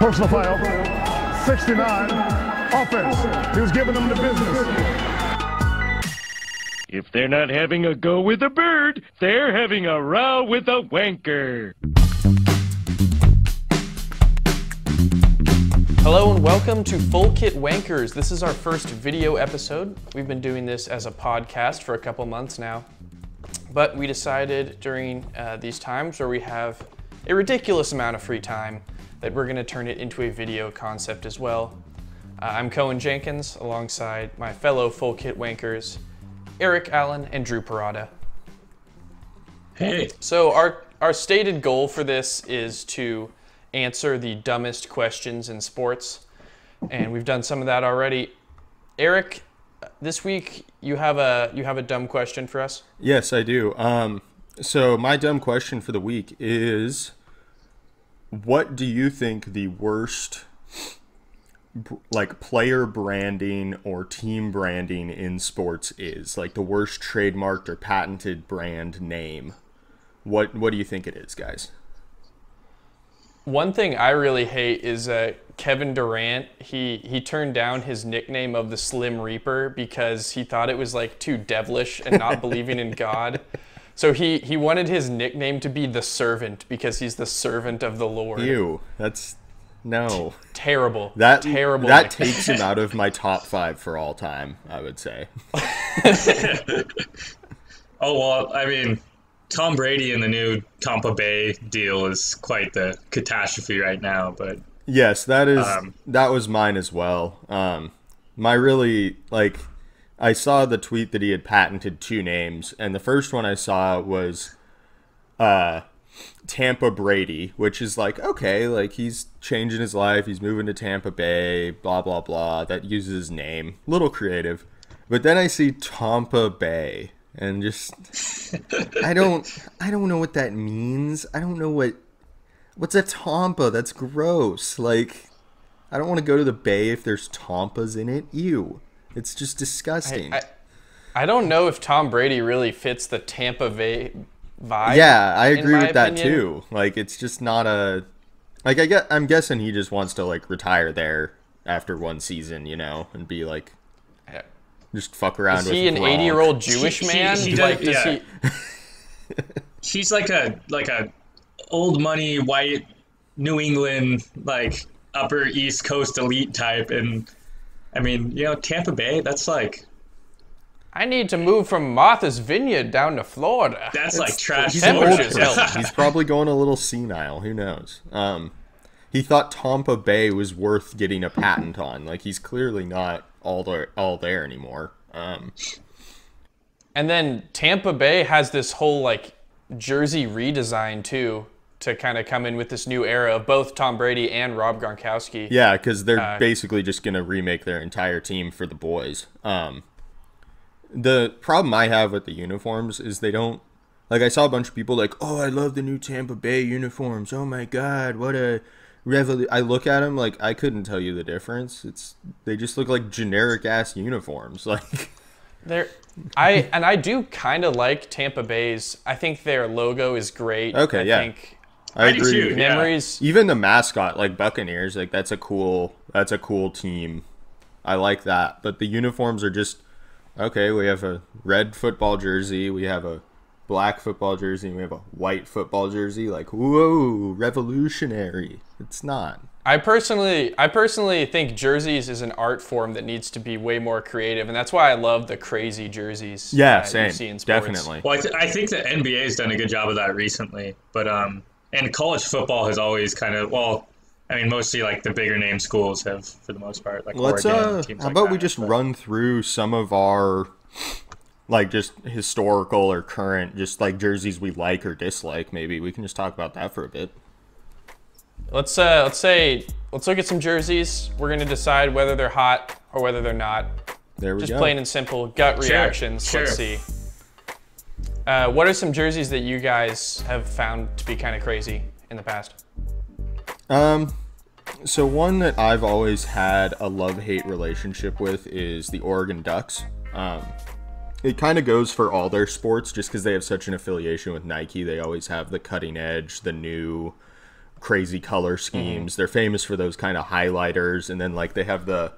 Personal foul, 69, offense. He was giving them the business. If they're not having a go with a bird, they're having a row with a wanker. Hello and welcome to Full Kit Wankers. This is our first video episode. We've been doing this as a podcast for a couple months now. But we decided during uh, these times where we have a ridiculous amount of free time that we're going to turn it into a video concept as well. Uh, I'm Cohen Jenkins alongside my fellow Full Kit Wankers, Eric Allen and Drew Parada. Hey. So our our stated goal for this is to answer the dumbest questions in sports, and we've done some of that already. Eric, this week you have a you have a dumb question for us. Yes, I do. Um, so my dumb question for the week is, what do you think the worst like player branding or team branding in sports is like the worst trademarked or patented brand name what what do you think it is guys one thing i really hate is uh, kevin durant he he turned down his nickname of the slim reaper because he thought it was like too devilish and not believing in god so he he wanted his nickname to be the servant because he's the servant of the lord ew that's no. Terrible. That terrible. That takes him out of my top five for all time. I would say. oh well, I mean, Tom Brady in the new Tampa Bay deal is quite the catastrophe right now. But yes, that is um, that was mine as well. Um, my really like, I saw the tweet that he had patented two names, and the first one I saw was, uh, Tampa Brady, which is like, okay, like he's changing his life, he's moving to Tampa Bay, blah, blah, blah. That uses his name. Little creative. But then I see Tampa Bay and just I don't I don't know what that means. I don't know what what's a Tampa? That's gross. Like I don't want to go to the bay if there's Tampas in it. Ew. It's just disgusting. I, I, I don't know if Tom Brady really fits the Tampa Bay vibe. Yeah, I agree with that opinion. too. Like it's just not a like I get I'm guessing he just wants to like retire there after one season, you know, and be like just fuck around Is with he an 80 year old Jewish man? He, he like does, yeah. he He's like a like a old money white New England like upper East Coast elite type and I mean, you know, Tampa Bay, that's like I need to move from Martha's Vineyard down to Florida. That's like trash. He's, he's probably going a little senile. Who knows? Um, he thought Tampa Bay was worth getting a patent on. Like he's clearly not all there, all there anymore. Um, and then Tampa Bay has this whole like jersey redesign too to kind of come in with this new era of both Tom Brady and Rob Gronkowski. Yeah, because they're uh, basically just going to remake their entire team for the boys. Um, the problem I have with the uniforms is they don't like I saw a bunch of people like, "Oh, I love the new Tampa Bay uniforms. Oh my god, what a revolution." I look at them like I couldn't tell you the difference. It's they just look like generic ass uniforms. Like they're I and I do kind of like Tampa Bay's. I think their logo is great. Okay, I yeah. Think I agree. Too, Memories. Yeah. Even the mascot, like Buccaneers, like that's a cool. That's a cool team. I like that. But the uniforms are just okay, we have a red football jersey, we have a black football jersey, and we have a white football jersey. Like, whoa, revolutionary. It's not. I personally, I personally think jerseys is an art form that needs to be way more creative, and that's why I love the crazy jerseys. Yeah, same. Definitely. Well, I, th- I think the NBA has done a good job of that recently, but um, and college football has always kind of well, I mean, mostly like the bigger name schools have, for the most part, like Let's, Oregon, uh, teams how like about that, we just but. run through some of our, like, just historical or current, just like jerseys we like or dislike? Maybe we can just talk about that for a bit. Let's uh, let's say let's look at some jerseys. We're gonna decide whether they're hot or whether they're not. There we go. just go. plain and simple gut Sure, reactions. sure. Let's see. Uh, what are some jerseys that you guys have found to be kind of crazy in the past? Um, so one that I've always had a love-hate relationship with is the Oregon Ducks. Um, it kind of goes for all their sports just because they have such an affiliation with Nike. They always have the cutting edge, the new crazy color schemes. Mm-hmm. They're famous for those kind of highlighters, and then like they have the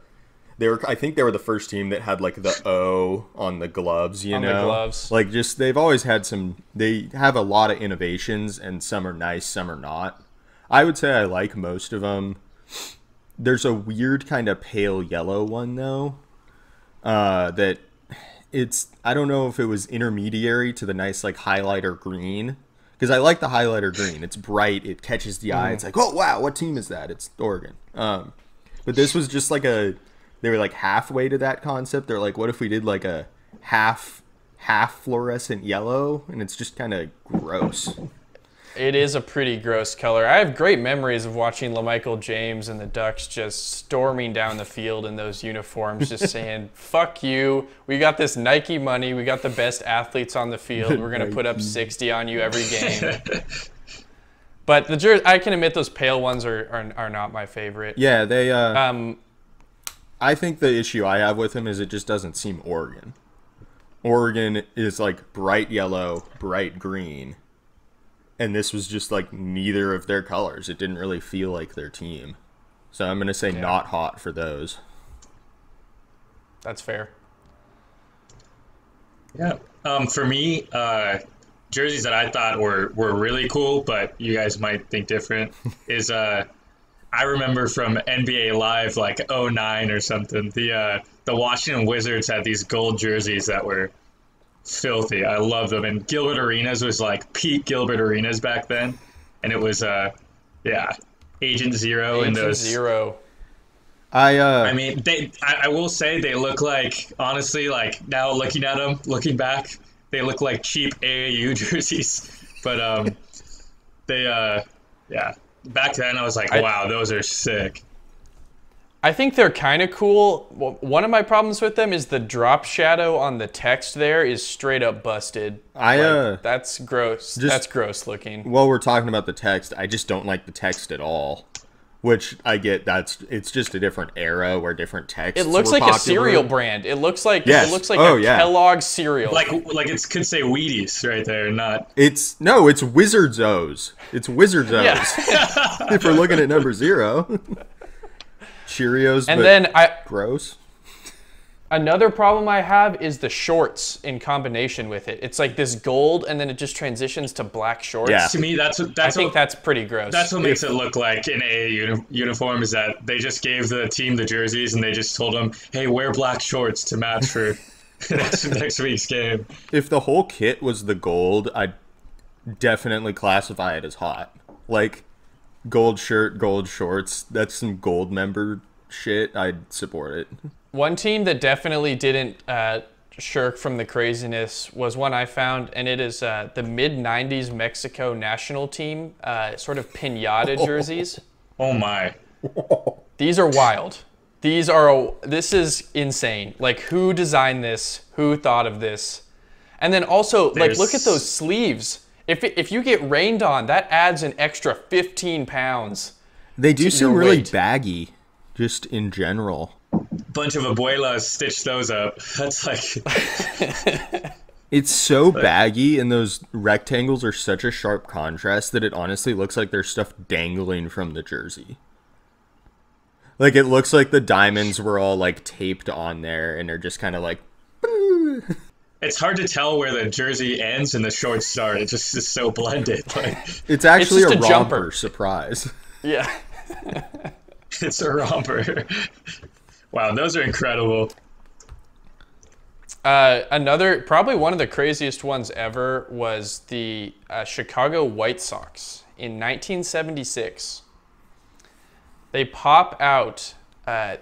they were I think they were the first team that had like the O on the gloves, you on know. gloves. Like just they've always had some they have a lot of innovations and some are nice, some are not. I would say I like most of them. There's a weird kind of pale yellow one though. Uh that it's I don't know if it was intermediary to the nice like highlighter green because I like the highlighter green. It's bright, it catches the eye. It's like, "Oh wow, what team is that?" It's Oregon. Um but this was just like a they were like halfway to that concept. They're like, what if we did like a half half fluorescent yellow, and it's just kind of gross. It is a pretty gross color. I have great memories of watching LaMichael James and the Ducks just storming down the field in those uniforms, just saying, fuck you. We got this Nike money. We got the best athletes on the field. We're going to put up 60 on you every game. but the jer- I can admit those pale ones are, are, are not my favorite. Yeah, they. Uh, Um, I think the issue I have with him is it just doesn't seem Oregon. Oregon is like bright yellow, bright green. And this was just like neither of their colors. It didn't really feel like their team. So I'm going to say Yeah. not hot for those. that's fair. Yeah. Um, for me, uh, jerseys that I thought were, were really cool, but you guys might think different, is uh, I remember from NBA Live like 09 or something, the uh, the Washington Wizards had these gold jerseys that were filthy. I love them. And Gilbert Arenas was like peak Gilbert Arenas back then. And it was, uh, yeah, Agent Zero and Agent those. Zero. I uh I mean, they. I, I will say they look like honestly, like now looking at them, looking back, they look like cheap AAU jerseys. But um, they uh, yeah. Back then, I was like, I- wow, those are sick. I think they're kind of cool. Well, One of my problems with them is the drop shadow on the text there is straight up busted. I, Like, uh, that's gross. just- that's gross looking. while we're talking about the text, I just don't like the text at all. Which I get that's it's just a different era where different texts It looks were like a cereal brand. It looks like Yes. it looks like Oh, a yeah. Kellogg cereal. Like, like it could say Wheaties right there, not. It's no, it's Wizards O's. It's Wizards O's. yeah. if we're looking at number zero. Cheerios, and but then I gross. Another problem I have is the shorts in combination with it. It's like this gold and then it just transitions to black shorts. Yeah. To me, that's what I think what, that's pretty gross. That's what makes it look like an AA uni- uniform is that they just gave the team the jerseys and they just told them, "Hey, wear black shorts to match for next, next week's game." If the whole kit was the gold, I'd definitely classify it as hot. Like gold shirt, gold shorts. That's some gold member shit. I'd support it. One team that definitely didn't uh, shirk from the craziness was one I found, and it is uh, the mid 90s Mexico national team, uh, sort of pinata jerseys. Oh my! These are wild. These are, this is insane. Like, who designed this? Who thought of this? And then also, like, look at those sleeves. If, it, if you get rained on, that adds an extra 15 pounds. They do seem really weight. baggy, just in general. Bunch of abuelas stitched those up. That's like It's so baggy, and those rectangles are such a sharp contrast that it honestly looks like there's stuff dangling from the jersey. Like it looks like the diamonds were all like taped on there, and they're just kind of like. it's hard to tell where the jersey ends and the shorts start. It just is so blended. Like It's actually just a, a romper jumper. surprise. Yeah. it's a romper. Wow, those are incredible. Uh, another, probably one of the craziest ones ever was the uh, Chicago White Sox in 1976. They pop out uh,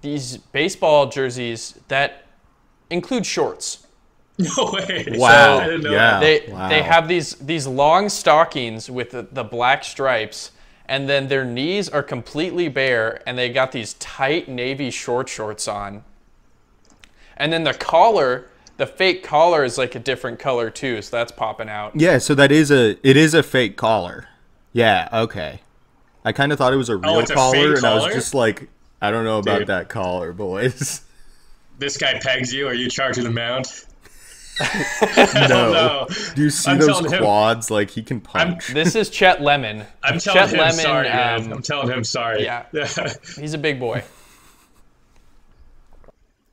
these baseball jerseys that include shorts. No way. Wow. I didn't know Yeah. that. They wow. they have these these long stockings with the, the black stripes, and then their knees are completely bare, and they got these tight navy short shorts on. And then the collar, the fake collar is like a different color too, so that's popping out. Yeah, so that is a it is a fake collar. Yeah, okay. I kind of thought it was a oh, real Oh, it's a collar, and I was just like, I don't know about Dude. that collar, boys. This guy pegs you. Are you charging the mount? No. no. Do you see I'm those telling him- quads? Like he can punch. This is Chet Lemon. I'm Chet him Lemon, sorry, man. um, I'm telling him sorry. yeah. He's a big boy.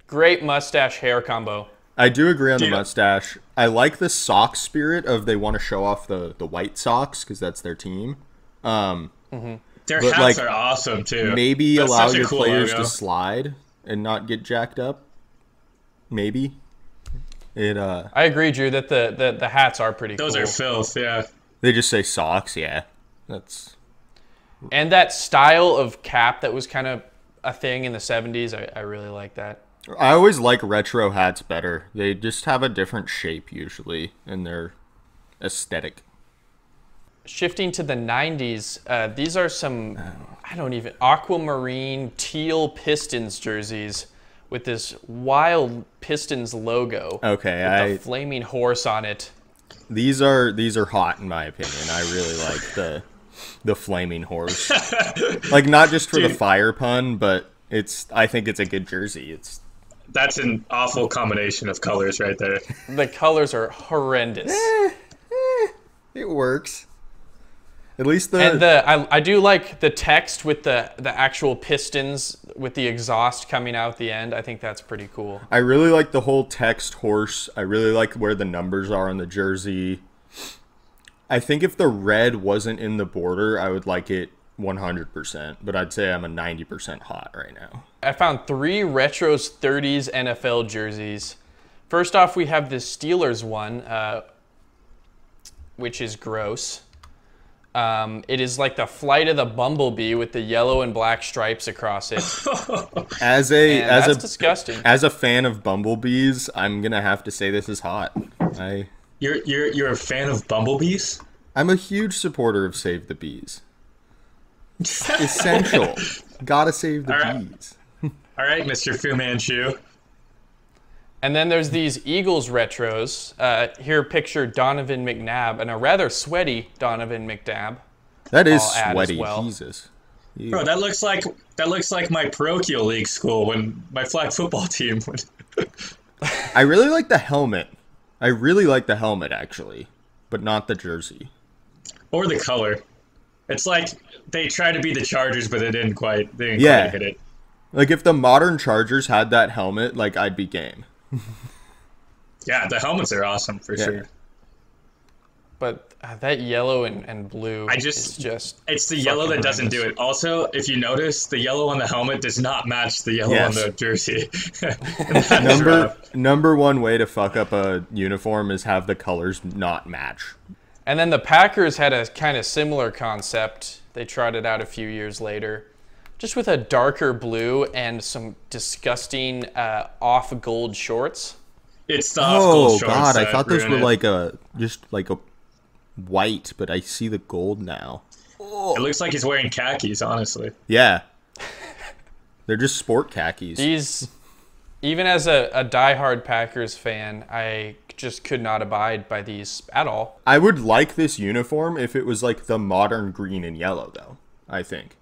Great mustache hair combo. I do agree on the mustache. I like the sock spirit of they want to show off the the White Sox because that's their team. Um, Their hats like, are awesome too. maybe That's allow your cool players logo. to slide and not get jacked up. Maybe. It uh I agree, Drew, that the, the, the hats are pretty cool. Those cool. are filth. Yeah. they just say socks, yeah. That's and that style of cap that was kind of a thing in the 70s, I, I really like that. I always like retro hats better. They just have a different shape usually in their aesthetic. Shifting to the 90s, uh, these are some, I don't even, aquamarine teal Pistons jerseys with this wild Pistons logo. Okay, with I flaming horse on it. these are these are hot in my opinion. I really like the the flaming horse. like not just for the fire pun, but it's I think it's a good jersey. It's That's an awful combination of colors right there. The colors are horrendous. Eh, eh, it works. At least the, And the I, I do like the text with the the actual pistons with the exhaust coming out the end. I think that's pretty cool. I really like the whole text horse. I really like where the numbers are on the jersey. I think if the red wasn't in the border, I would like it 100%, but I'd say I'm a 90% hot right now. I found three retros 30s NFL jerseys. First off, we have the Steelers one, uh, which is gross. Um, it is like the flight of the bumblebee with the yellow and black stripes across it. As a And as that's a disgusting. as a fan of bumblebees, I'm going to have to say this is hot. I You're you're you're a fan of bumblebees? I'm a huge supporter of Save the Bees. Essential. Got to save the right. bees. All right, Mr. Fu Manchu. And then there's these Eagles retros. Uh, here, picture Donovan McNabb and a rather sweaty Donovan McNabb. That is I'll add as sweaty. well. Jesus. Bro, that looks like that looks like my parochial league school when my flag football team would I really like the helmet. I really like the helmet actually, but not the jersey. or the color. It's like they tried to be the Chargers, but they didn't quite. They didn't Yeah. quite hit it. Like if the modern Chargers had that helmet, like I'd be game. Yeah, the helmets are awesome for Yeah. sure. But uh, that yellow and, and blue I just- is just It's the yellow that Fucking doesn't do it. Also, if you notice, the yellow on the helmet does not match the yellow Yes. on the jersey. Number rough. number one way to fuck up a uniform is have the colors not match. And then the Packers had a kind of similar concept. They tried it out a few years later, just with a darker blue and some disgusting uh, off gold shorts. It's the off Oh gold shorts god, I thought those were it. like a just like a white, but I see the gold now. It looks like he's wearing khakis, honestly. Yeah. They're just sport khakis. These, even as a, a diehard Packers fan, I just could not abide by these at all. I would like this uniform if it was like the modern green and yellow though, I think.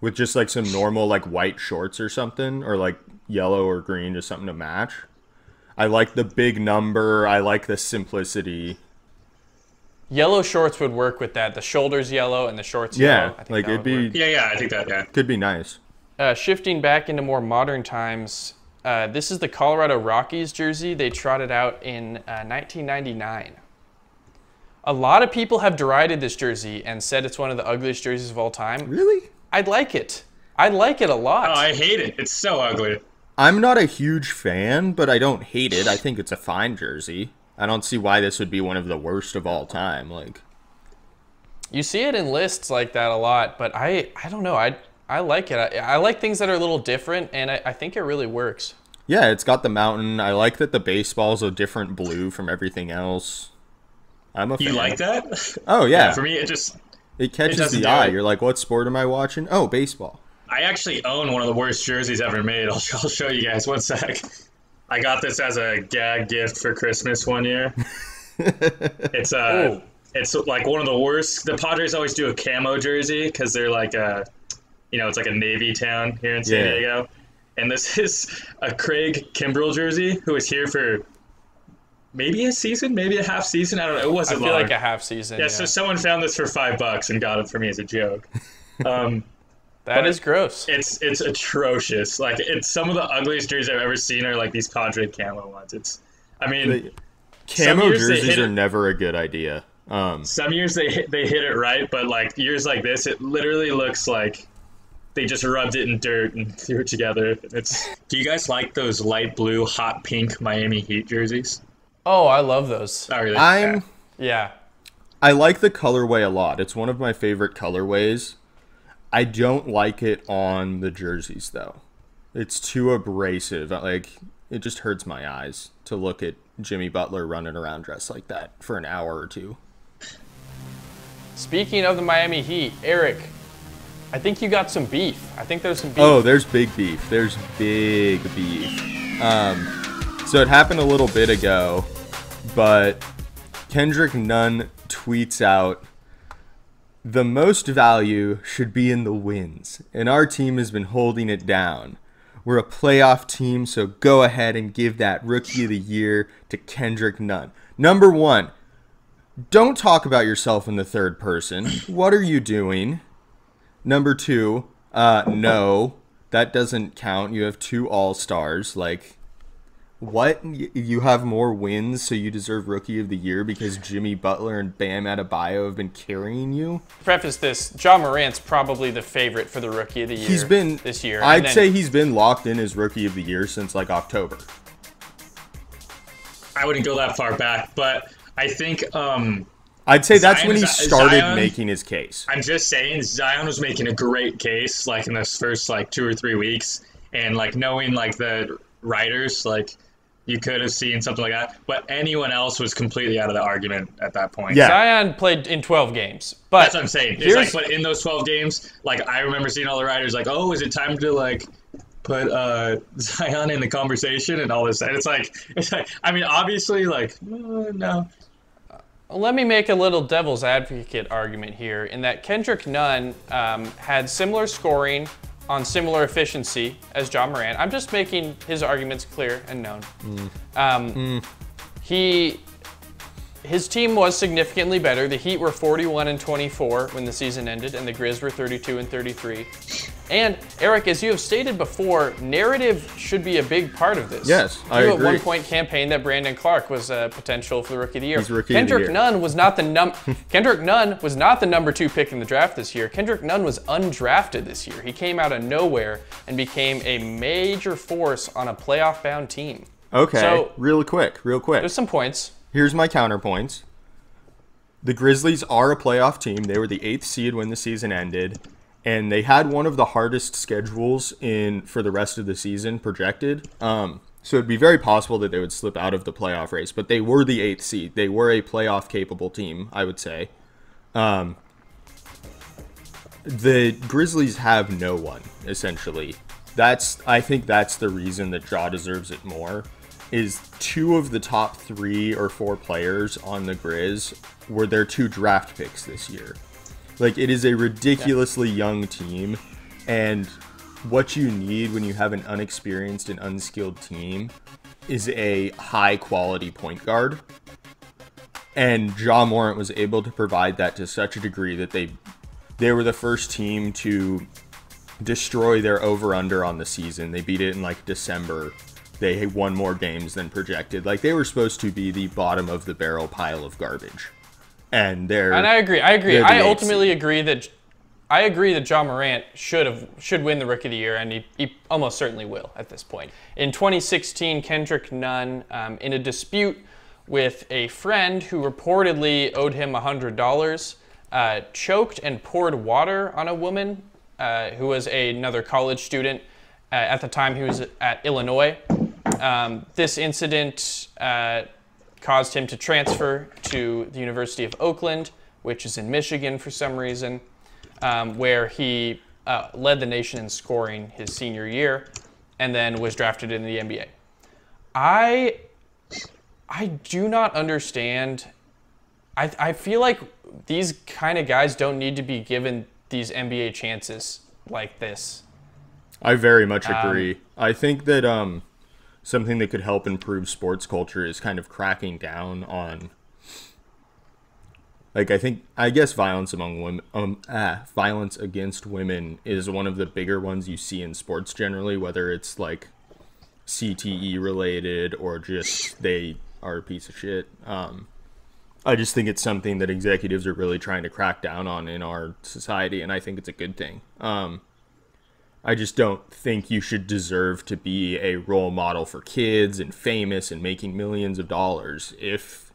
With just like some normal like white shorts or something or like yellow or green just something to match. I like the big number, I like the simplicity. Yellow shorts would work with that. The shoulders yellow and the shorts Yeah, yellow. I think like that it'd would work. be Yeah, yeah, I think that. Yeah, could be nice. Uh, shifting back into more modern times, uh, this is the Colorado Rockies jersey. They trotted out in uh, 1999. A lot of people have derided this jersey and said it's one of the ugliest jerseys of all time. Really? I'd like it. I like it a lot. Oh, I hate it. It's so ugly. I'm not a huge fan, but I don't hate it. I think it's a fine jersey. I don't see why this would be one of the worst of all time. Like you see it in lists like that a lot, but I, I don't know. I, I like it. I, I like things that are a little different, and I, I think it really works. Yeah, it's got the mountain. I like that the baseball's a different blue from everything else. I'm a fan. You like that? Oh yeah, For me, it just. It catches doesn't the eye. it. You're like, what sport am I watching? Oh, baseball. I actually own one of the worst jerseys ever made. I'll, I'll show you guys one sec. I got this as a gag gift for Christmas one year. it's uh, Oh. it's like one of the worst. The Padres always do a camo jersey because they're like a, you know, it's like a navy town here in San Yeah. Diego. And this is a Craig Kimbrel jersey who was here for maybe a season, maybe a half season. I don't know. It wasn't I feel long. like a half season. yeah, Yeah, so someone found this for five bucks and got it for me as a joke. Um, that is gross. it's it's atrocious. Like it's some of the ugliest jerseys I've ever seen are like these Padre camo ones. It's, I mean, The- Camo jerseys are it- never a good idea. Um, some years they hit, they hit it right, but like years like this, it literally looks like they just rubbed it in dirt and threw it together. It's. Do you guys like those light blue, hot pink Miami Heat jerseys? Oh, I love those. Oh, really? I'm Yeah. I like the colorway a lot. It's one of my favorite colorways. I don't like it on the jerseys though. It's too abrasive. Like it just hurts my eyes to look at Jimmy Butler running around dressed like that for an hour or two. Speaking of the Miami Heat, Eric, I think you got some beef. I think there's some beef. Oh, there's big beef. There's big beef. Um, so it happened a little bit ago, but Kendrick Nunn tweets out the most value should be in the wins, and our team has been holding it down. We're a playoff team, so go ahead and give that rookie of the year to Kendrick Nunn. Number one, don't talk about yourself in the third person. What are you doing? Number two, uh, no, that doesn't count. You have two All Stars. Like, what? You have more wins, so you deserve Rookie of the Year because Jimmy Butler and Bam Adebayo have been carrying you. Preface this: Ja Morant's probably the favorite for the Rookie of the Year. He's been this year. I'd then- say he's been locked in as Rookie of the Year since like October. I wouldn't go that far back, but I think um, I'd say that's Zion when he started Zion- making his case. I'm just saying Zion was making a great case like in this first like two or three weeks, and like knowing like the writers, like you could have seen something like that, but anyone else was completely out of the argument at that point. Yeah. Zion played in 12 games, but That's what I'm saying. It's Here's- like, but in those 12 games, like I remember seeing all the writers like, "Oh, is it time to like put uh, Zion in the conversation and all this?" And it's like, it's like, I mean, obviously, like, uh, no, Let me make a little devil's advocate argument here in that Kendrick Nunn um, had similar scoring on similar efficiency as Ja Morant. I'm just making his arguments clear and known. Um, He, his team was significantly better. The Heat were 41 and 24 when the season ended, and the Grizz were 32 and 33. And Eric, as you have stated before, narrative should be a big part of this. Yes, I you agree. at one point campaigned that Brandon Clarke was a potential for the Rookie of the Year. He's Rookie of the Kendrick Year. Nunn was not the num. Kendrick Nunn was not the number two pick in the draft this year. Kendrick Nunn was undrafted this year. He came out of nowhere and became a major force on a playoff-bound team. Okay, So- real quick, real quick. There's some points. Here's my counterpoints. The Grizzlies are a playoff team. They were the eighth seed when the season ended, and they had one of the hardest schedules in for the rest of the season projected. Um, so it'd be very possible that they would slip out of the playoff race. But they were the eighth seed. They were a playoff capable team, I would say. Um, the Grizzlies have no one essentially. That's I think that's the reason that Ja deserves it more. Is two of the top three or four players on the Grizz were their two draft picks this year. Like it is a ridiculously young team, and what you need when you have an unexperienced and unskilled team is a high quality point guard. And Ja Morant was able to provide that to such a degree that they they were the first team to destroy their over under on the season. They beat it in like December. They won more games than projected. Like they were supposed to be the bottom of the barrel pile of garbage. And they're And I agree. I agree. I ultimately agree that I agree that Ja Morant should have should win the Rookie of the Year, and he, he almost certainly will at this point. In 2016, Kendrick Nunn, um, in a dispute with a friend who reportedly owed him $100, uh, choked and poured water on a woman uh, who was another college student. Uh, at the time, he was at Illinois. Um, this incident uh, caused him to transfer to the University of Oakland, which is in Michigan for some reason, um, where he uh, led the nation in scoring his senior year and then was drafted in the NBA. I I do not understand. I, I feel like these kind of guys don't need to be given these NBA chances like this. I very much Um, agree. I think that um something that could help improve sports culture is kind of cracking down on like I think I guess violence among women um ah, violence against women is one of the bigger ones you see in sports generally whether it's like CTE related or just they are a piece of shit. Um I just think it's something that executives are really trying to crack down on in our society and I think it's a good thing. Um I just don't think you should deserve to be a role model for kids and famous and making millions of dollars if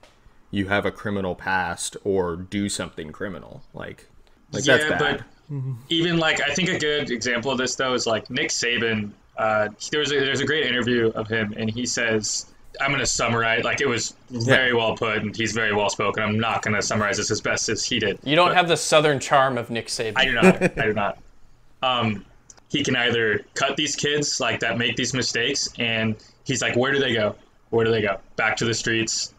you have a criminal past or do something criminal. Like, like yeah, that's bad. but even like I think a good example of this though is like Nick Saban. Uh, there's a, there's a great interview of him, and he says, "I'm going to summarize. Like it was very yeah. well put, and he's very well spoken. I'm not going to summarize this as best as he did. You don't but have the southern charm of Nick Saban. I do not. I do not. Um, he can either cut these kids like that make these mistakes, and he's like, where do they go? Where do they go? Back to the streets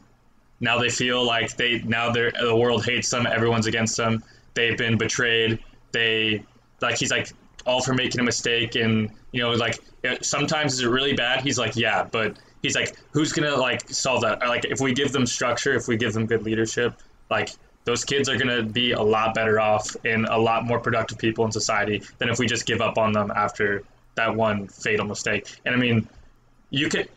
now they feel like they now they're the world hates them. Everyone's against them. They've been betrayed. They like he's like all for making a mistake and you know like sometimes is it really bad he's like yeah but he's like who's gonna like solve that like if we give them structure if we give them good leadership like those kids are gonna be a lot better off and a lot more productive people in society than if we just give up on them after that one fatal mistake and i mean you could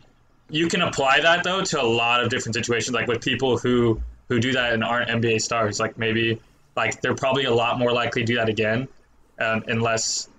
you can apply that though to a lot of different situations, like with people who who do that and aren't NBA stars. Like maybe like they're probably a lot more likely to do that again, um, unless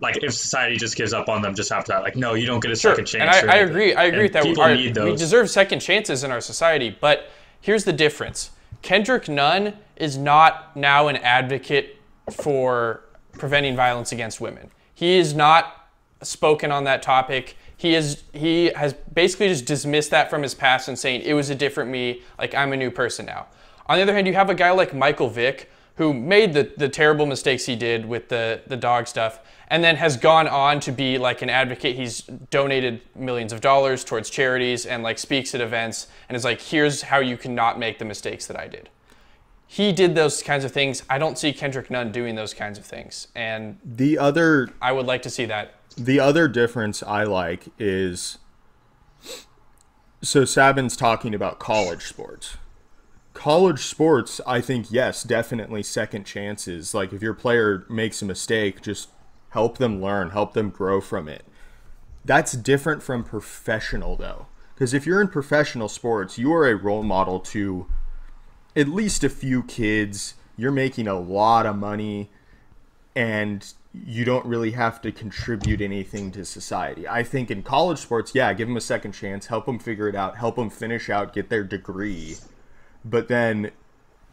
like if society just gives up on them just after that. Like no, you don't get a sure. second chance. And I, I agree. I agree with that. People our, need those. We deserve second chances in our society, but here's the difference. Kendrick Nunn is not now an advocate for preventing violence against women. He is not spoken on that topic he is he has basically just dismissed that from his past and saying it was a different me, like I'm a new person now. On the other hand, you have a guy like Michael Vick who made the, the terrible mistakes he did with the, the dog stuff and then has gone on to be like an advocate. He's donated millions of dollars towards charities and like speaks at events and is like, here's how you cannot make the mistakes that I did. He did those kinds of things. I don't see Kendrick Nunn doing those kinds of things. And the other I would like to see that the other difference I like is so Saban's talking about college sports. College sports, I think, yes, definitely second chances. Like if your player makes a mistake, just help them learn, help them grow from it. That's different from professional, though. Because if you're in professional sports, you are a role model to at least a few kids. You're making a lot of money, and you don't really have to contribute anything to society. I think in college sports, yeah, give them a second chance, help them figure it out, help them finish out, get their degree. But then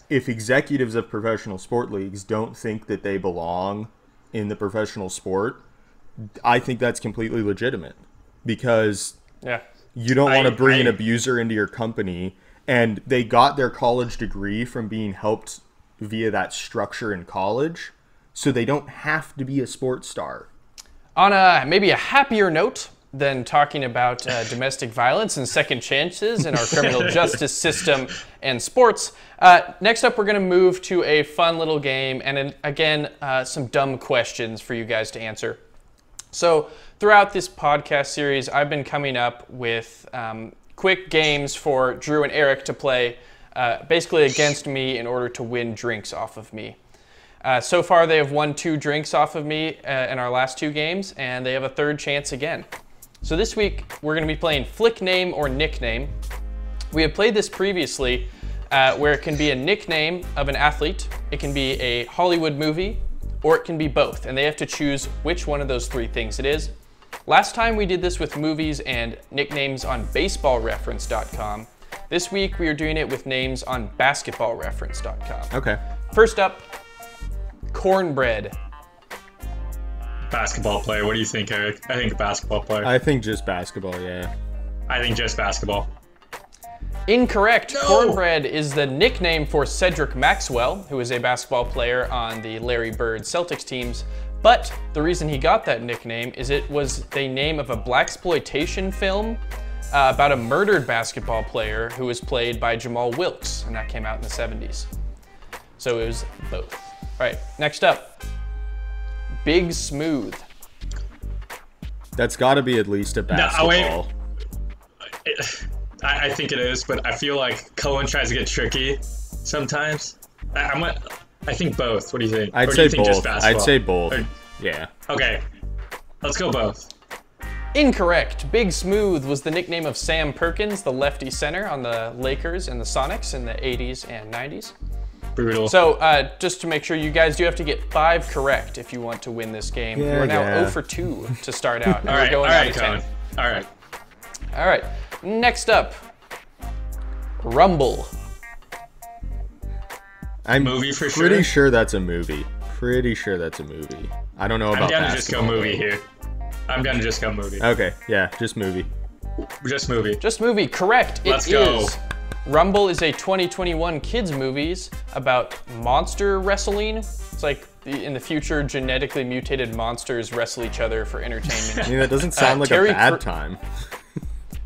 if executives of professional sport leagues don't think that they belong in the professional sport, I think that's completely legitimate because yeah. you don't want to bring I, an abuser into your company and they got their college degree from being helped via that structure in college so they don't have to be a sports star. On a maybe a happier note than talking about uh, domestic violence and second chances in our criminal justice system and sports, uh, next up we're going to move to a fun little game and again uh, some dumb questions for you guys to answer. So throughout this podcast series, I've been coming up with um, quick games for Drew and Eric to play, uh, basically against me in order to win drinks off of me. Uh, so far, they have won two drinks off of me uh, in our last two games, and they have a third chance again. So this week, we're going to be playing Flick Name or Nickname. We have played this previously, uh, where it can be a nickname of an athlete, it can be a Hollywood movie, or it can be both, and they have to choose which one of those three things it is. Last time we did this with movies and nicknames on baseballreference.com. This week we are doing it with names on basketballreference.com. Okay. First up, cornbread? Basketball player. What do you think, Eric? I think basketball player. I think just basketball, yeah. I think just basketball. Incorrect. No. Cornbread is the nickname for Cedric Maxwell, who is a basketball player on the Larry Bird Celtics teams. But the reason he got that nickname is it was the name of a black exploitation film uh, about a murdered basketball player who was played by Jamal Wilkes, and that came out in the 70s. So it was both. All right, next up, Big Smooth. That's got to be at least a basketball. No, I, I think it is, but I feel like Cohen tries to get tricky sometimes. I, I'm a, I think both. What do you think? I'd Or say think just both. I'd say both. Or- Yeah. okay, let's go both. Incorrect. Big Smooth was the nickname of Sam Perkins, the lefty center on the Lakers and the Sonics in the 80s and 90s. Brutal. So, uh, just to make sure, you guys do have to get five correct if you want to win this game. you Yeah, are now yeah. 0 for 2 to start out. and all we're right, all going out right, of 10. Cohen. All right. All right. Next up, Rumble. I'm Movie for sure. pretty sure? sure that's a movie. Pretty sure that's a movie. I don't know about. That. I'm about down to just go movie here. I'm down to just go movie. Okay, yeah, just movie. Just movie. Just movie, correct. It Let's go. is. Rumble is a 2021 kids movies about monster wrestling. It's like in the future, genetically mutated monsters wrestle each other for entertainment. I entertainment. mean, that doesn't sound like Uh, Terry a bad Cr- time.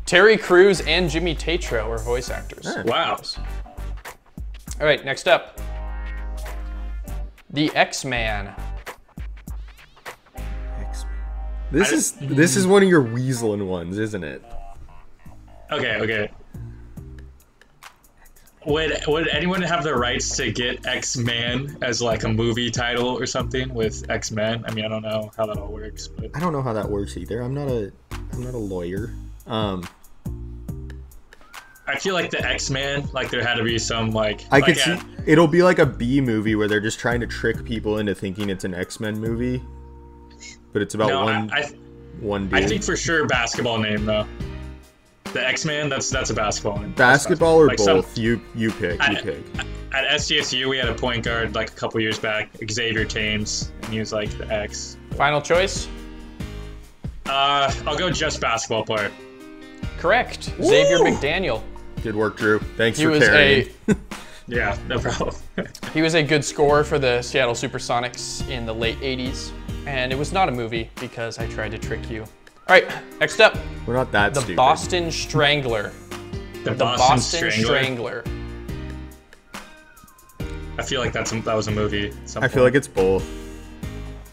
Terry Crews and Jimmy Tatro are voice actors. Wow. All right, next up, The X-Man. This is this is one of your weaseling ones, isn't it? Okay, okay. Would would anyone have the rights to get X Man as like a movie title or something with X Men? I mean, I don't know how that all works, but I don't know how that works either. I'm not a I'm not a lawyer. Um, I feel like the X Man, like there had to be some like I like could a- see it'll be like a B movie where they're just trying to trick people into thinking it's an X Men movie, but it's about No, one I, I, one dude. I think for sure basketball name though. The X Man, that's that's a basketball name. That's basketball or Like some- both. You you pick. You pick. At SDSU, we had a point guard like a couple years back, Xavier Thames, and he was like the X. Final choice? Uh, I'll go just basketball player. Correct. Xavier McDaniel. Good work, Drew. Thanks He for was carrying. a Yeah, no problem. he was a good scorer for the Seattle SuperSonics in the late 80s, and it was not a movie because I tried to trick you. All right, next up, We're not that the stupid. Boston Strangler. The, The Boston, Boston Strangler. Strangler. I feel like that's a, that was a movie. at some I feel like it's both.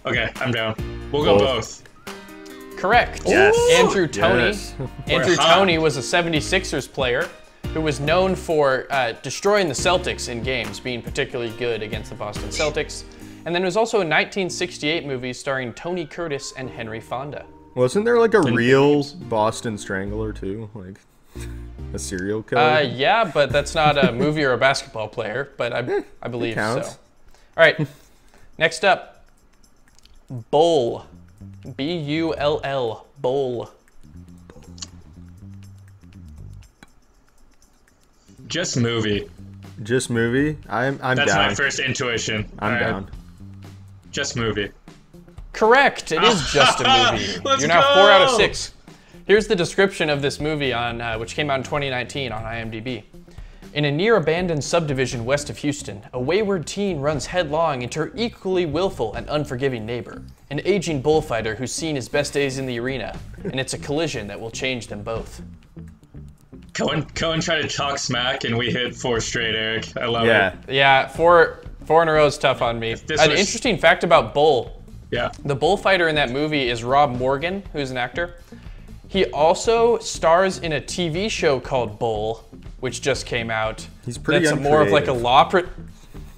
okay. I'm down. We'll go Both. both. Correct. Yes. Andrew Toney. Yes. Andrew Toney was a 76ers player who was known for uh, destroying the Celtics in games, being particularly good against the Boston Celtics. And then there was also a 1968 movie starring Tony Curtis and Henry Fonda. Wasn't there like a real Boston Strangler too? Like a serial killer? Uh, yeah, but that's not a movie or a basketball player, but I, I believe so. All right, next up, Bull. B U L L. Bull. Just movie. Just movie? I'm I'm That's down. my first intuition. I'm Alright, down. Just movie. Correct. It is just a movie. Let's You're now four out of six. Here's the description of this movie on uh, which came out in 2019 on IMDb. In a near abandoned subdivision west of Houston, a wayward teen runs headlong into her equally willful and unforgiving neighbor, an aging bullfighter who's seen his best days in the arena, and it's a collision that will change them both. Cohen Cohen tried to talk smack, and we hit four straight. Eric, I love Yeah. it. Yeah, four four in a row is tough on me. An was- interesting fact about Bull Yeah. The bullfighter in that movie is Rob Morgan, who's an actor. He also stars in a TV show called Bull, which just came out. He's pretty That's more of like a law. Pro-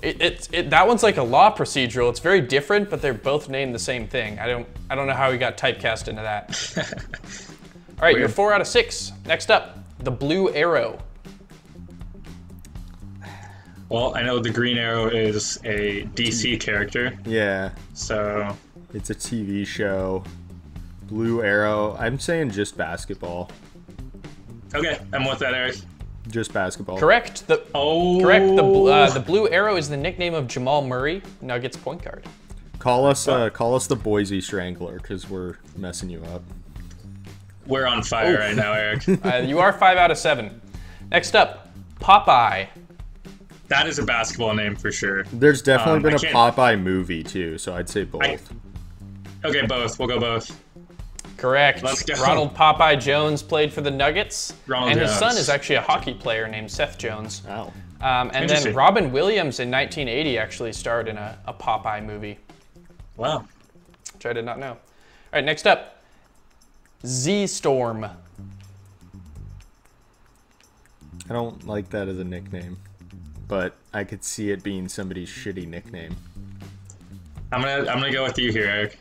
it, it, it, that one's like a law procedural. It's very different, but they're both named the same thing. I don't I don't know how he got typecast into that. All right, you're four out of six. Next up, the Blue Arrow. Well, I know the Green Arrow is a DC character, Yeah. so It's a TV show. Blue Arrow. I'm saying just basketball. okay, I'm with that, Eric. Just basketball. Correct. The Oh, correct. The uh, the Blue Arrow is the nickname of Jamal Murray, Nuggets point guard. Call us uh, call us the Boise Strangler because we're messing you up. we're on fire right now, Eric. Uh, you are five out of seven. Next up, Popeye. That is a basketball name for sure. There's definitely Um, been I a can't- Popeye movie too, so I'd say both. I- Okay, both. We'll go both. Correct. Let's go. Ronald Popeye Jones played for the Nuggets, Ronald and his son is actually a hockey player named Seth Jones. Wow. Um, and then Robin Williams in 1980 actually starred in a, a Popeye movie, Wow. which I did not know. All right, next up, Z Storm. I don't like that as a nickname, but I could see it being somebody's shitty nickname. I'm gonna I'm gonna go with you here, Eric.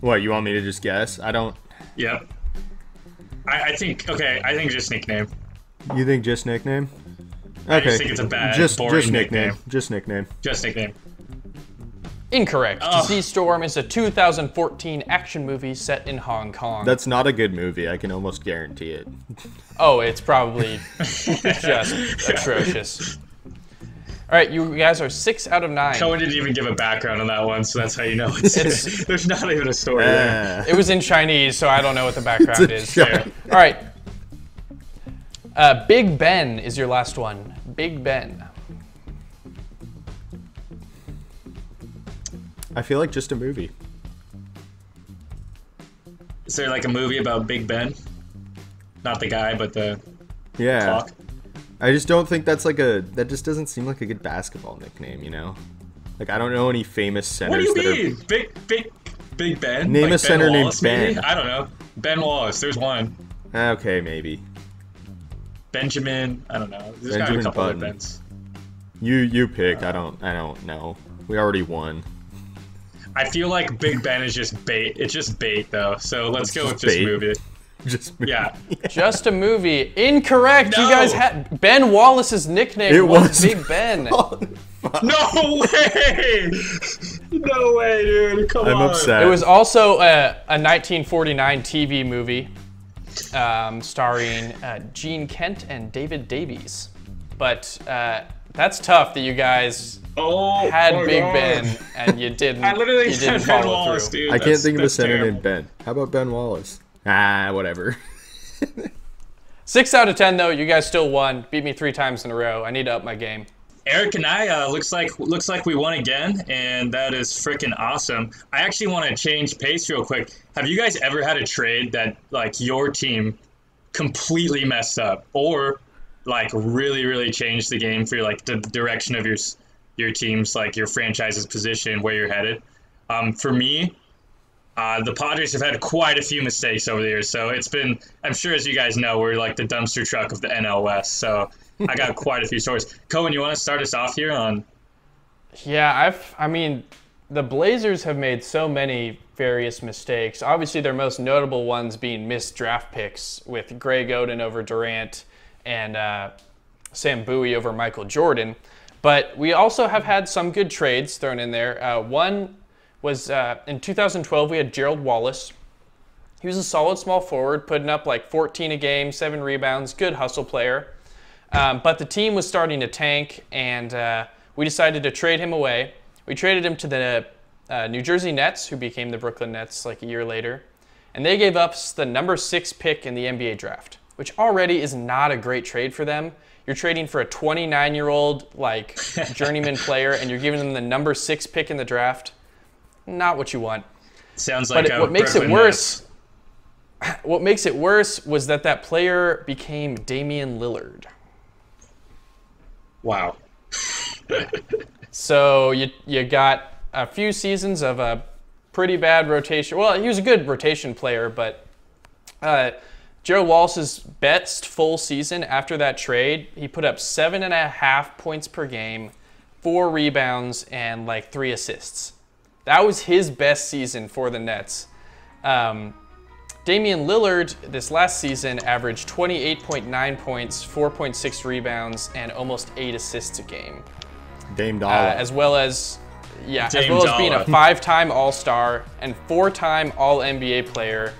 What you want me to just guess? I don't. Yep. I, I think okay. I think just nickname. You think just nickname? I just think it's a bad, just boring just nickname. nickname. Just nickname. Just nickname. Incorrect. Oh. To Storm is a 2014 action movie set in Hong Kong. That's not a good movie. I can almost guarantee it. oh, it's probably just atrocious. All right, you guys are six out of nine. Cohen didn't even give a background on that one, so that's how you know it's. It's- there's not even a story there. It was in Chinese, so I don't know what the background is. shame. All right. Uh, Big Ben is your last one. Big Ben. I feel like just a movie. Is there like a movie about Big Ben? Not the guy, but the Yeah. clock. I just don't think that's like a. That just doesn't seem like a good basketball nickname. You know. Like I don't know any famous centers. What do you that mean? Big, big, Big Ben? Name Like a center named Wallace, maybe? Ben. I don't know. Ben Wallace. There's one. Ah, okay, maybe. Benjamin. I don't know. There's got a Benjamin couple Button. of Bens. You you pick. Uh, I don't. I don't know. We already won. I feel like Big Ben is just bait. It's just bait though. So let's go with just just movie. Just Yeah. Just a movie. Incorrect. You guys had Ben Wallace's nickname It was, was- Big Ben. no way! No way, dude. Come I'm on. upset. It was also a, a 1949 TV movie um, starring uh, Gene Kent and David Davies. But uh, that's tough that you guys Oh, had Big God. Ben and you didn't. I literally you didn't said Ben Wallace, through. dude. I can't think of a that's center named Ben. How about Ben Wallace? Ah, whatever. Six out of ten though. You guys still won. Beat me three times in a row. I need to up my game. Eric and I uh, looks like looks like we won again, and that is freaking awesome. I actually want to change pace real quick. Have you guys ever had a trade that like your team completely messed up, or like really really changed the game for like the direction of your your team's like your franchise's position where you're headed? Um, for me, uh, the Padres have had quite a few mistakes over the years, so it's been. I'm sure, as you guys know, we're like the dumpster truck of the NL West. So I got quite a few stories. Cohen, you want to start us off here on? Yeah, I've. I mean, the Blazers have made so many various mistakes. Obviously, their most notable ones being missed draft picks with Greg Oden over Durant and uh, Sam Bowie over Michael Jordan. But we also have had some good trades thrown in there. Uh, one was uh, in 2012, we had Gerald Wallace. He was a solid small forward, putting up like 14 a game, seven rebounds, good hustle player. Um, but the team was starting to tank, and uh, we decided to trade him away. We traded him to the uh, New Jersey Nets, who became the Brooklyn Nets like a year later. And they gave us the number six pick in the NBA draft, which already is not a great trade for them. You're trading for a 29 year old like journeyman player, and you're giving them the number six pick in the draft. Not what you want. Sounds But like it- a what makes it worse, what makes it worse was that that player became Damian Lillard. Wow. So you you got a few seasons of a pretty bad rotation. Well, he was a good rotation player, but uh, Gerald Wallace's best full season after that trade, he put up seven and a half points per game, four rebounds, and like three assists. That was his best season for the Nets. Um, Damian Lillard this last season averaged 28.9 points, 4.6 rebounds, and almost eight assists a game Dame uh, as well as yeah, as Dame well as being a five-time All-Star and four-time All-NBA player,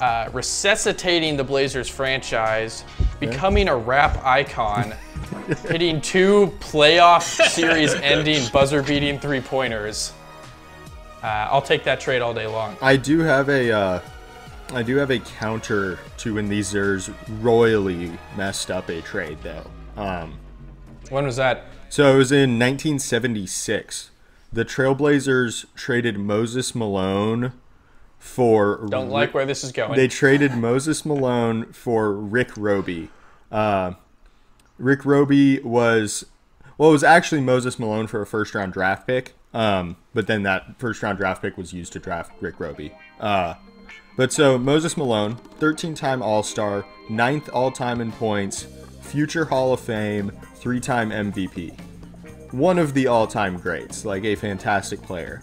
uh, resuscitating the Blazers franchise, becoming a rap icon, hitting two playoff series-ending buzzer-beating three-pointers. Uh, I'll take that trade all day long. I do have a, uh, I do have a counter to when these Zers royally messed up a trade though. Um, When was that? so it was in 1976. The Trailblazers traded Moses Malone for Don't like where this is going. They traded Moses Malone for Rick Robey. Uh, Rick Robey was, well, it was actually Moses Malone for a first round draft pick. Um, but then that first round draft pick was used to draft Rick Robey. Uh, but so Moses Malone, 13 time All Star, ninth all time in points, future Hall of Fame, three time MVP. One of the all time greats, like a fantastic player.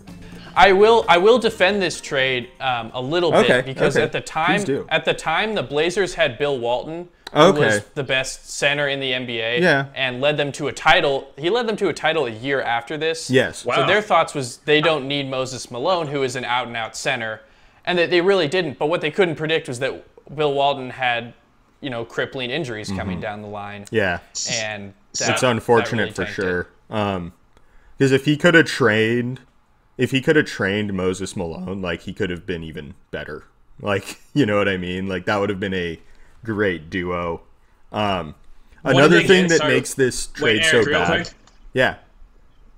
I will I will defend this trade um, a little Okay, bit because okay. at the time at the time the Blazers had Bill Walton Okay. was the best center in the NBA Yeah. and led them to a title. He led them to a title a year after this. Yes. Wow. So their thoughts was they don't need Moses Malone who is an out and out center and that they really didn't but what they couldn't predict was that Bill Walton had you know crippling injuries coming down the line Yeah. and it's unfortunate that really for tanked it. sure. Um, because if he could have trained, if he could have trained Moses Malone, like he could have been even better. Like you know what I mean? Like that would have been a great duo. Um, another thing get? that Sorry. makes this trade Wait, so Eric, real bad. quick. Yeah.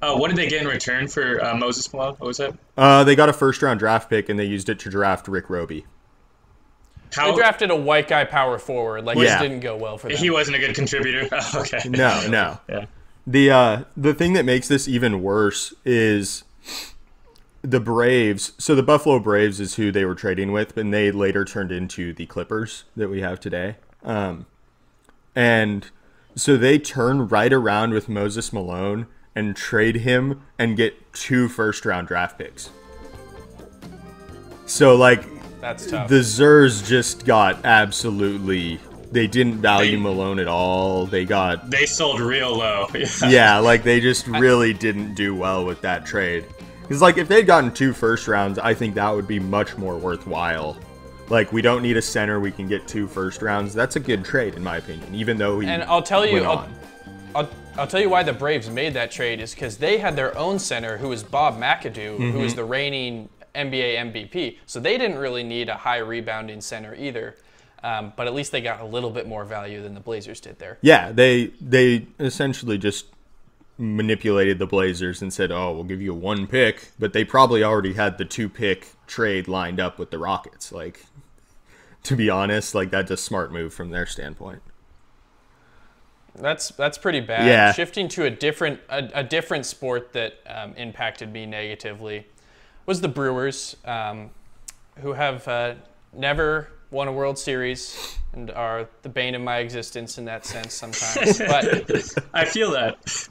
Oh, what did they get in return for uh, Moses Malone? What was that? Uh, they got a first round draft pick and they used it to draft Rick Robey. How They drafted a white guy power forward like Yeah. this didn't go well for them. he wasn't a good contributor. Oh, okay. No, no. Yeah. The uh the thing that makes this even worse is the Braves. So the Buffalo Braves is who they were trading with, and they later turned into the Clippers that we have today. Um, and so they turn right around with Moses Malone and trade him and get two first round draft picks. So like That's tough. the Zers just got absolutely they didn't value They- Malone at all. They got They sold real low. Yeah. yeah, like they just really didn't do well with that trade. Because like if they'd gotten two first rounds, I think that would be much more worthwhile. Like we don't need a center, we can get two first rounds. That's a good trade in my opinion. Even though he And I'll tell you, I'll. I'll, I'll tell you why the Braves made that trade is because they had their own center who was Bob McAdoo, who Mm-hmm. was the reigning NBA MVP. So they didn't really need a high rebounding center either. Um, but at least they got a little bit more value than the Blazers did there. yeah, they they essentially just manipulated the Blazers and said, "Oh, we'll give you a one pick," but they probably already had the two pick trade lined up with the Rockets. Like, to be honest, like that's a smart move from their standpoint. That's that's pretty bad. Yeah. Shifting to a different a, a different sport that um, impacted me negatively was the Brewers, um, who have uh, never won a World Series and are the bane of my existence in that sense sometimes. but I feel that.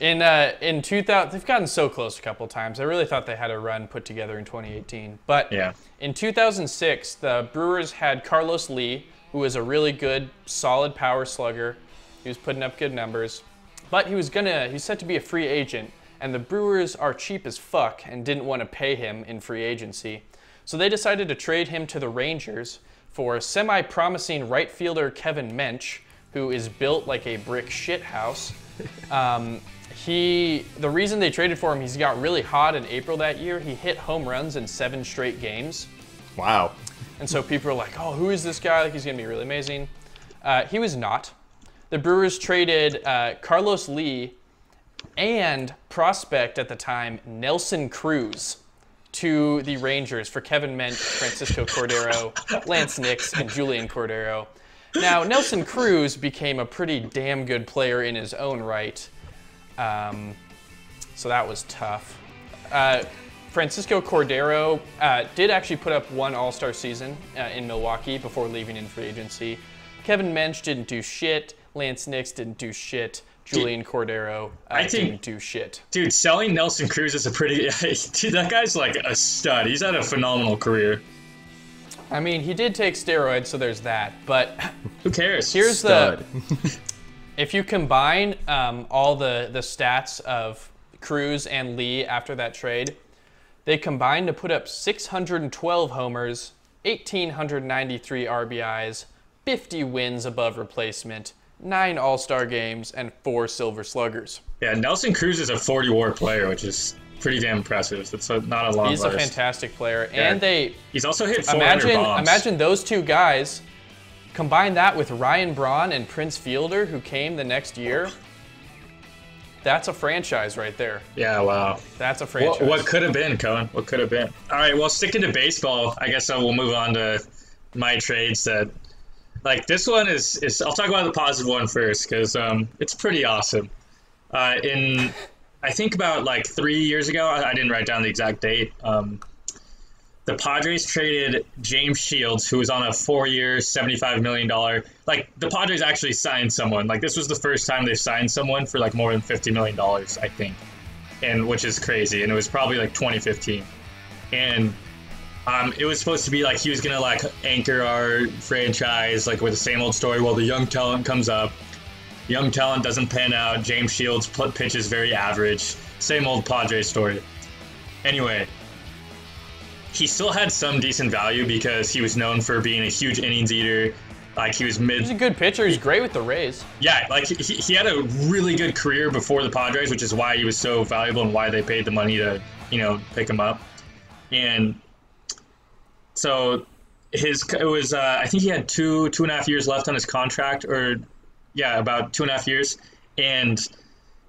in uh, in 2000, they've gotten so close a couple times. I really thought they had a run put together in 2018. But Yeah. in 2006, the Brewers had Carlos Lee, who was a really good, solid power slugger. He was putting up good numbers, but he was gonna he's set to be a free agent, and the Brewers are cheap as fuck and didn't want to pay him in free agency. So they decided to trade him to the Rangers for semi-promising right fielder Kevin Mench, who is built like a brick shit house. Um, he the reason they traded for him, he's got really hot in April that year. He hit home runs in seven straight games. Wow. And so people are like, oh, who is this guy? Like, he's going to be really amazing. Uh, he was not. The Brewers traded uh, Carlos Lee and prospect at the time, Nelson Cruz, to the Rangers for Kevin Mench, Francisco Cordero, Laynce Nix, and Julian Cordero. Now, Nelson Cruz became a pretty damn good player in his own right. Um, so that was tough. Uh, Francisco Cordero uh, did actually put up one All Star season uh, in Milwaukee before leaving in free agency. Kevin Mench didn't do shit. Laynce Nix didn't do shit. Julian Cordero uh, I think- didn't do shit. Dude, selling Nelson Cruz is a pretty. Dude, that guy's like a stud. He's had a phenomenal career. I mean, he did take steroids, so there's that. But Who cares? here's Stud. the if you combine um, all the the stats of Cruz and Lee after that trade, they combined to put up 612 homers, 1,893 RBIs, 50 wins above replacement, nine All Star games, and four Silver Sluggers. yeah, Nelson Cruz is a 40 WAR player, which is pretty damn impressive. It's a, not a long He's a fantastic player, Yeah. and they He's also hit 400 imagine bombs. imagine those two guys. Combine that with Ryan Braun and Prince Fielder, who came the next year. That's a franchise right there. Yeah, wow. That's a What, franchise. what could have been, Cohen? What could have been? All right, well, sticking to baseball, I guess I will move on to my trades that. Like this one is, is I'll talk about the positive one first because um, it's pretty awesome. Uh, in I think about like three years ago, I, I didn't write down the exact date. Um, the Padres traded James Shields, who was on a four-year, seventy-five million dollar. Like the Padres actually signed someone. Like this was the first time they've signed someone for like more than fifty million dollars, I think, and which is crazy. And it was probably like 2015, and um, it was supposed to be like he was gonna like anchor our franchise, like with the same old story. Well, the young talent comes up, young talent doesn't pan out. James Shields pitches very average. Same old Padres story. Anyway, he still had some decent value because he was known for being a huge innings eater. Like he was mid. He's a good pitcher. He's great with the Rays. Yeah, like he, he had a really good career before the Padres, which is why he was so valuable and why they paid the money to you know pick him up. And so his it was uh, I think he had two two and a half years left on his contract, or yeah, about two and a half years, and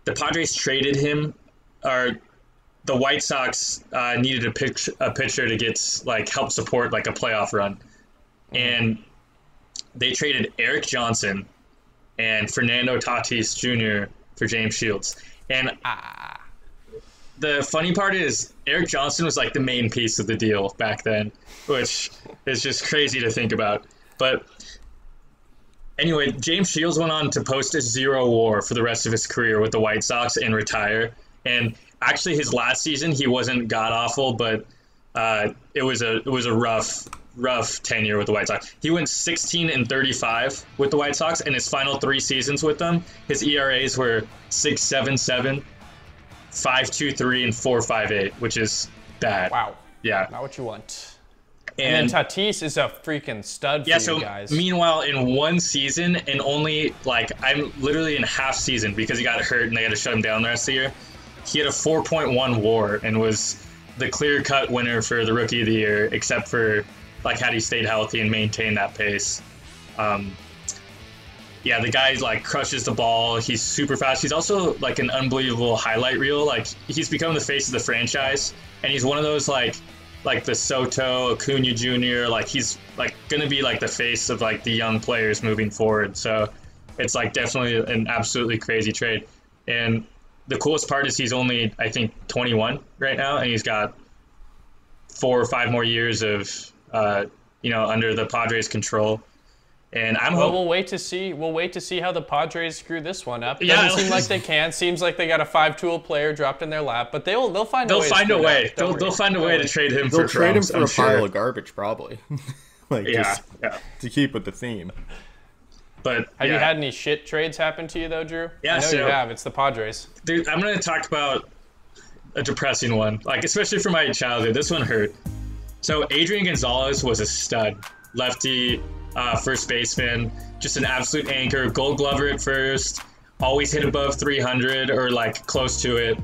the Padres traded him, or the White Sox uh, needed a pitch a pitcher to get like help support like a playoff run, and they traded Erik Johnson and Fernando Tatis Jr. for James Shields. And ah. the funny part is Erik Johnson was like the main piece of the deal back then, which is just crazy to think about. But anyway, James Shields went on to post a zero WAR for the rest of his career with the White Sox and retire. And actually his last season he wasn't god awful, but uh, it was a it was a rough rough tenure with the White Sox. He went 16 and 35 with the White Sox, and his final three seasons with them, his ERAs were 6.77, 5.23, and 4.58, which is bad. Wow. Yeah. Not what you want. And, and then Tatis is a freaking stud for yeah, you so guys. Meanwhile, in one season, and only like I'm literally in half season because he got hurt and they had to shut him down the rest of the year. He had a 4.1 WAR and was the clear cut winner for the rookie of the year, except for like had he stayed healthy and maintained that pace. Um, yeah, the guy like crushes the ball. He's super fast. He's also like an unbelievable highlight reel. Like he's become the face of the franchise, and he's one of those like like the Soto Acuna Jr. Like he's like gonna be like the face of like the young players moving forward. So it's like definitely an absolutely crazy trade. And the coolest part is he's only I think 21 right now, and he's got four or five more years of uh, you know under the Padres' control. And I'm well. We'll wait to see. We'll wait to see how the Padres screw this one up. Doesn't yeah, seem like they can. Seems like they got a five-tool player dropped in their lap, but they'll they'll find they'll a way. Find a way. They'll, they'll find a way to trade him. They'll for trade drums, him for I'm a sure. pile of garbage, probably. like yeah, just yeah. to keep with the theme. But have yeah. you had any shit trades happen to you though, Drew? Yeah, I know so, you have. It's the Padres. Dude, I'm gonna talk about a depressing one. Like especially for my childhood, this one hurt. So Adrian Gonzalez was a stud, lefty, uh, first baseman, just an absolute anchor. Gold Glover at first, always hit above 300 or like close to it.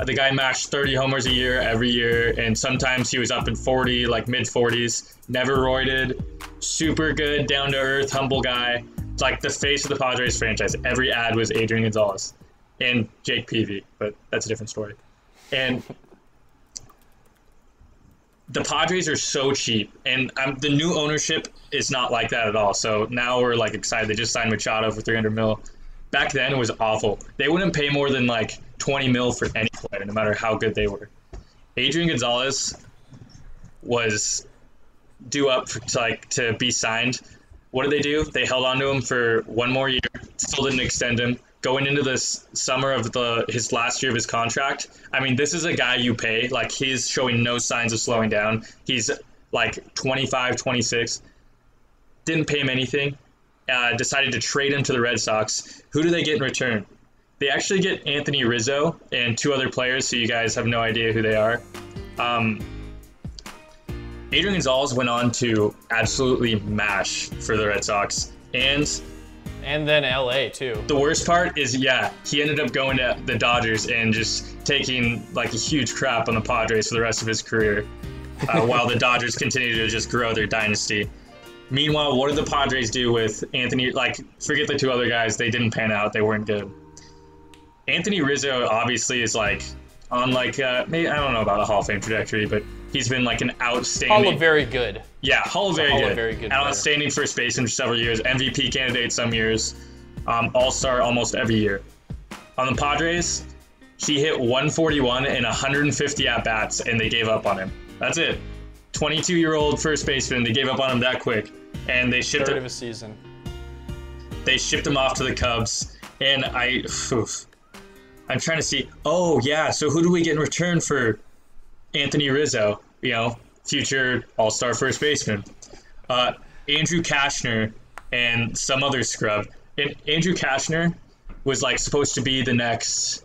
Uh, the guy matched 30 homers a year every year, and sometimes he was up in 40, like mid 40s. Never roided, super good, down to earth, humble guy. Like the face of the Padres franchise. Every ad was Adrian Gonzalez and Jake Peavy, but that's a different story. And the Padres are so cheap, and the new ownership is not like that at all. So now we're like excited. They just signed Machado for 300 mil. Back then it was awful. They wouldn't pay more than like 20 mil for any player, no matter how good they were. Adrian Gonzalez was due up for, to, like to be signed. What did they do? They held on to him for one more year, still didn't extend him going into this summer of the his last year of his contract. I mean, this is a guy you pay. Like he's showing no signs of slowing down. He's like 25, 26. Didn't pay him anything. Uh, decided to trade him to the Red Sox. Who do they get in return? They actually get Anthony Rizzo and two other players, so you guys have no idea who they are. Um, Adrian Gonzalez went on to absolutely mash for the Red Sox, and and then LA too. The worst part is, yeah, he ended up going to the Dodgers and just taking like a huge crap on the Padres for the rest of his career, uh, while the Dodgers continue to just grow their dynasty. Meanwhile, what did the Padres do with Anthony? Like, forget the two other guys; they didn't pan out; they weren't good. Anthony Rizzo obviously is like on like uh, maybe I don't know about a Hall of Fame trajectory, but he's been like an outstanding. Hall of very good. Yeah, Hall of very Hall good. Very good. Outstanding first baseman for several years, MVP candidate some years, um, All Star almost every year. On the Padres, he hit 141 and 150 at bats, and they gave up on him. That's it. 22 year old first baseman. They gave up on him that quick, and they shipped Third him. of a season. They shipped him off to the Cubs, and I, oof, I'm trying to see. Oh yeah, so who do we get in return for Anthony Rizzo? You know, future All Star first baseman. Uh, Andrew Cashner and some other scrub. And Andrew Cashner was like supposed to be the next.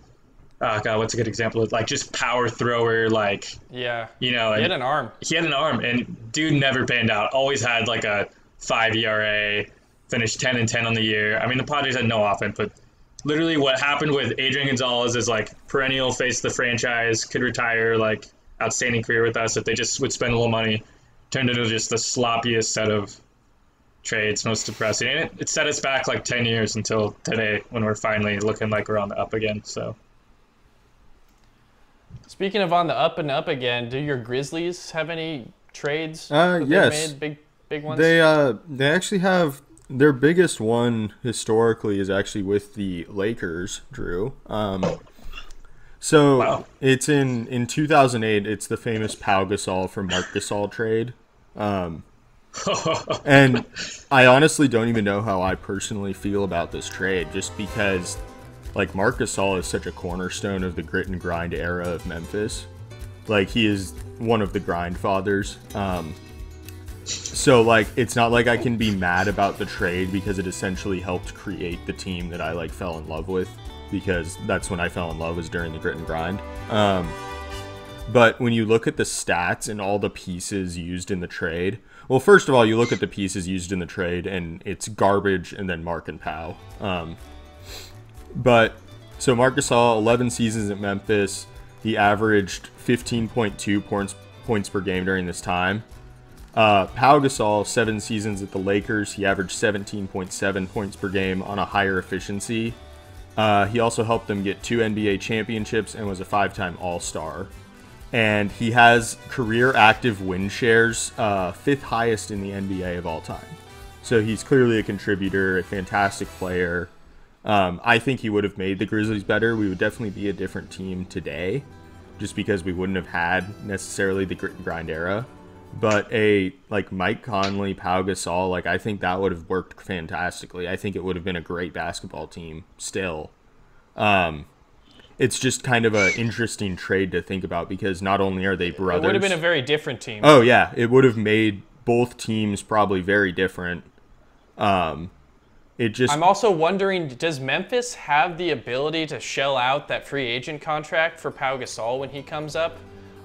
Oh god, what's a good example? of Like just power thrower, like Yeah. you know. He had an arm. he had an arm, and dude never panned out. Always had like a five ERA, finished ten and ten on the year. I mean, the Padres had no offense, but literally what happened with Adrian Gonzalez is like perennial face of the franchise, could retire, like outstanding career with us if they just would spend a little money. Turned into just the sloppiest set of trades, most depressing. And it, it set us back like ten years until today when we're finally looking like we're on the up again. So. Speaking of on the up and up again, do your Grizzlies have any trades? Uh, that yes. Made? Big, big ones. They uh they actually have their biggest one historically is actually with the Lakers, Drew. Um so Wow. it's in in 2008 it's the famous Pau Gasol for Marc Gasol trade. Um and I honestly don't even know how I personally feel about this trade just because like Marc Gasol is such a cornerstone of the grit and grind era of Memphis. Like he is one of the grind fathers. Um so like it's not like I can be mad about the trade because it essentially helped create the team that I like fell in love with because that's when I fell in love was during the grit and grind. Um but when you look at the stats and all the pieces used in the trade, well, first of all, you look at the pieces used in the trade and it's garbage and then Marc and Pau. Um, but so Marc Gasol, 11 seasons at Memphis, he averaged 15.2 points points per game during this time. Uh, Pau Gasol, seven seasons at the Lakers, he averaged 17.7 points per game on a higher efficiency. Uh, he also helped them get two NBA championships and was a five-time All-Star. And he has career active win shares, uh, fifth highest in the NBA of all time. So he's clearly a contributor, a fantastic player. Um, I think he would have made the Grizzlies better. We would definitely be a different team today, just because we wouldn't have had necessarily the grit and grind era. But a like Mike Conley, Pau Gasol, like I think that would have worked fantastically. I think it would have been a great basketball team still. Um, it's just kind of an interesting trade to think about because not only are they brothers, it would have been a very different team. Oh yeah, it would have made both teams probably very different. Um, it just I'm also wondering, does Memphis have the ability to shell out that free agent contract for Pau Gasol when he comes up?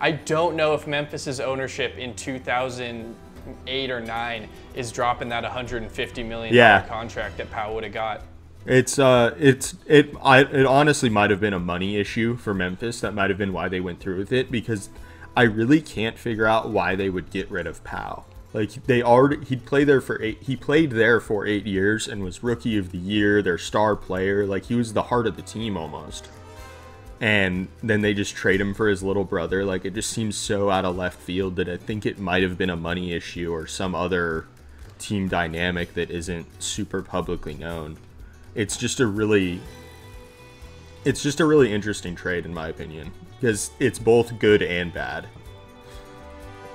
I don't know if Memphis's ownership in 2008 or 9 is dropping that 150 million Yeah. contract that Pau would have got. It's uh, it's it. I it honestly might have been a money issue for Memphis. That might have been why they went through with it because I really can't figure out why they would get rid of Pau. Like they already he'd play there for eight. He played there for eight years and was rookie of the year, their star player. Like he was the heart of the team almost. And then they just trade him for his little brother. Like it just seems so out of left field that I think it might have been a money issue or some other team dynamic that isn't super publicly known it's just a really it's just a really interesting trade in my opinion because it's both good and bad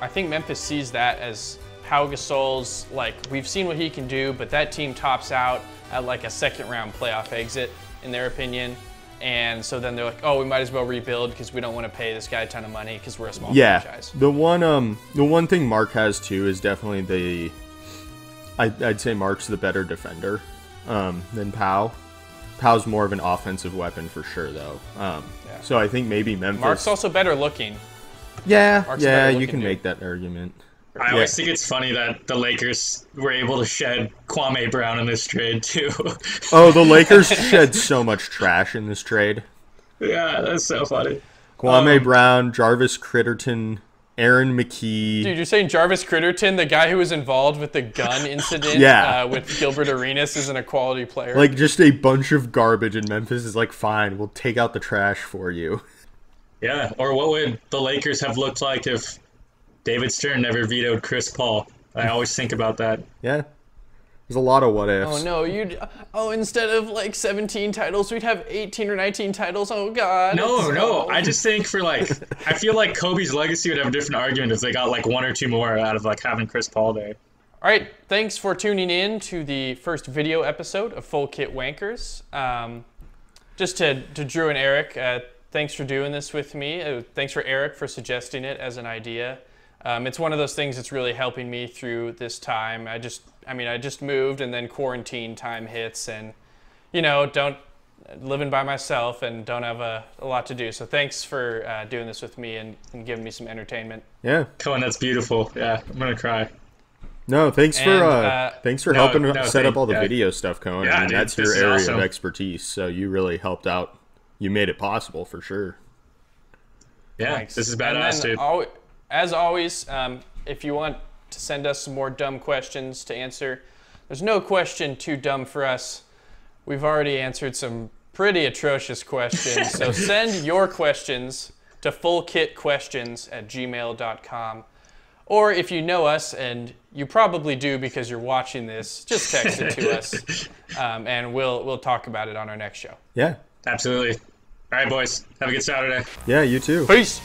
I think Memphis sees that as Pau Gasol's like we've seen what he can do, but that team tops out at like a second round playoff exit in their opinion. And so then they're like, oh, we might as well rebuild because we don't want to pay this guy a ton of money because we're a small yeah franchise. the one um the one thing mark has too is definitely the I, i'd say mark's the better defender um than pow pow's more of an offensive weapon for sure though um Yeah. so i think maybe memphis Marc's also better looking. yeah Marc's yeah better you can dude. make that argument I always think it's funny that the Lakers were able to shed Kwame Brown in this trade too. oh the lakers shed so much trash in this trade yeah, that's so funny. Kwame Um, Brown, Javaris Crittenton, Aaron McKie. Dude, you're saying Javaris Crittenton, the guy who was involved with the gun incident Yeah. uh, with Gilbert Arenas, isn't a quality player. Like just a bunch of garbage, and Memphis is like, fine, we'll take out the trash for you. Yeah, or what would the Lakers have looked like if David Stern never vetoed Chris Paul? I always think about that. Yeah, There's a lot of what ifs. Oh no, you'd oh instead of like 17 titles, we'd have 18 or 19 titles. Oh god. No, no. I just think for like, I feel like Kobe's legacy would have a different argument if they got like one or two more out of like having Chris Paul there. All right, thanks for tuning in to the first video episode of Full Kit Wankers. Um, just to, to Drew and Eric, uh, thanks for doing this with me. Uh, thanks for Eric for suggesting it as an idea. Um, it's one of those things that's really helping me through this time. I just, I mean, I just moved and then quarantine time hits and, you know, don't, living by myself and don't have a, a lot to do. So thanks for uh, doing this with me and, and giving me some entertainment. Yeah. Cohen, that's beautiful. Yeah, I'm going to cry. No, thanks for uh, uh, thanks for no, helping no, set thank, up all the yeah. video stuff, Cohen. Yeah, I mean, dude, that's your area awesome. of expertise, so you really helped out. You made it possible for sure. Yeah, thanks. this is badass, dude. Al- as always, um, if you want to send us some more dumb questions to answer, there's no question too dumb for us. We've already answered some pretty atrocious questions, so send your questions to fullkitquestions at gmail.com. Or if you know us, and you probably do because you're watching this, just text it to us, um, and we'll we'll talk about it on our next show. Yeah, absolutely. All right, boys. Have a good Saturday. Yeah, you too. Peace.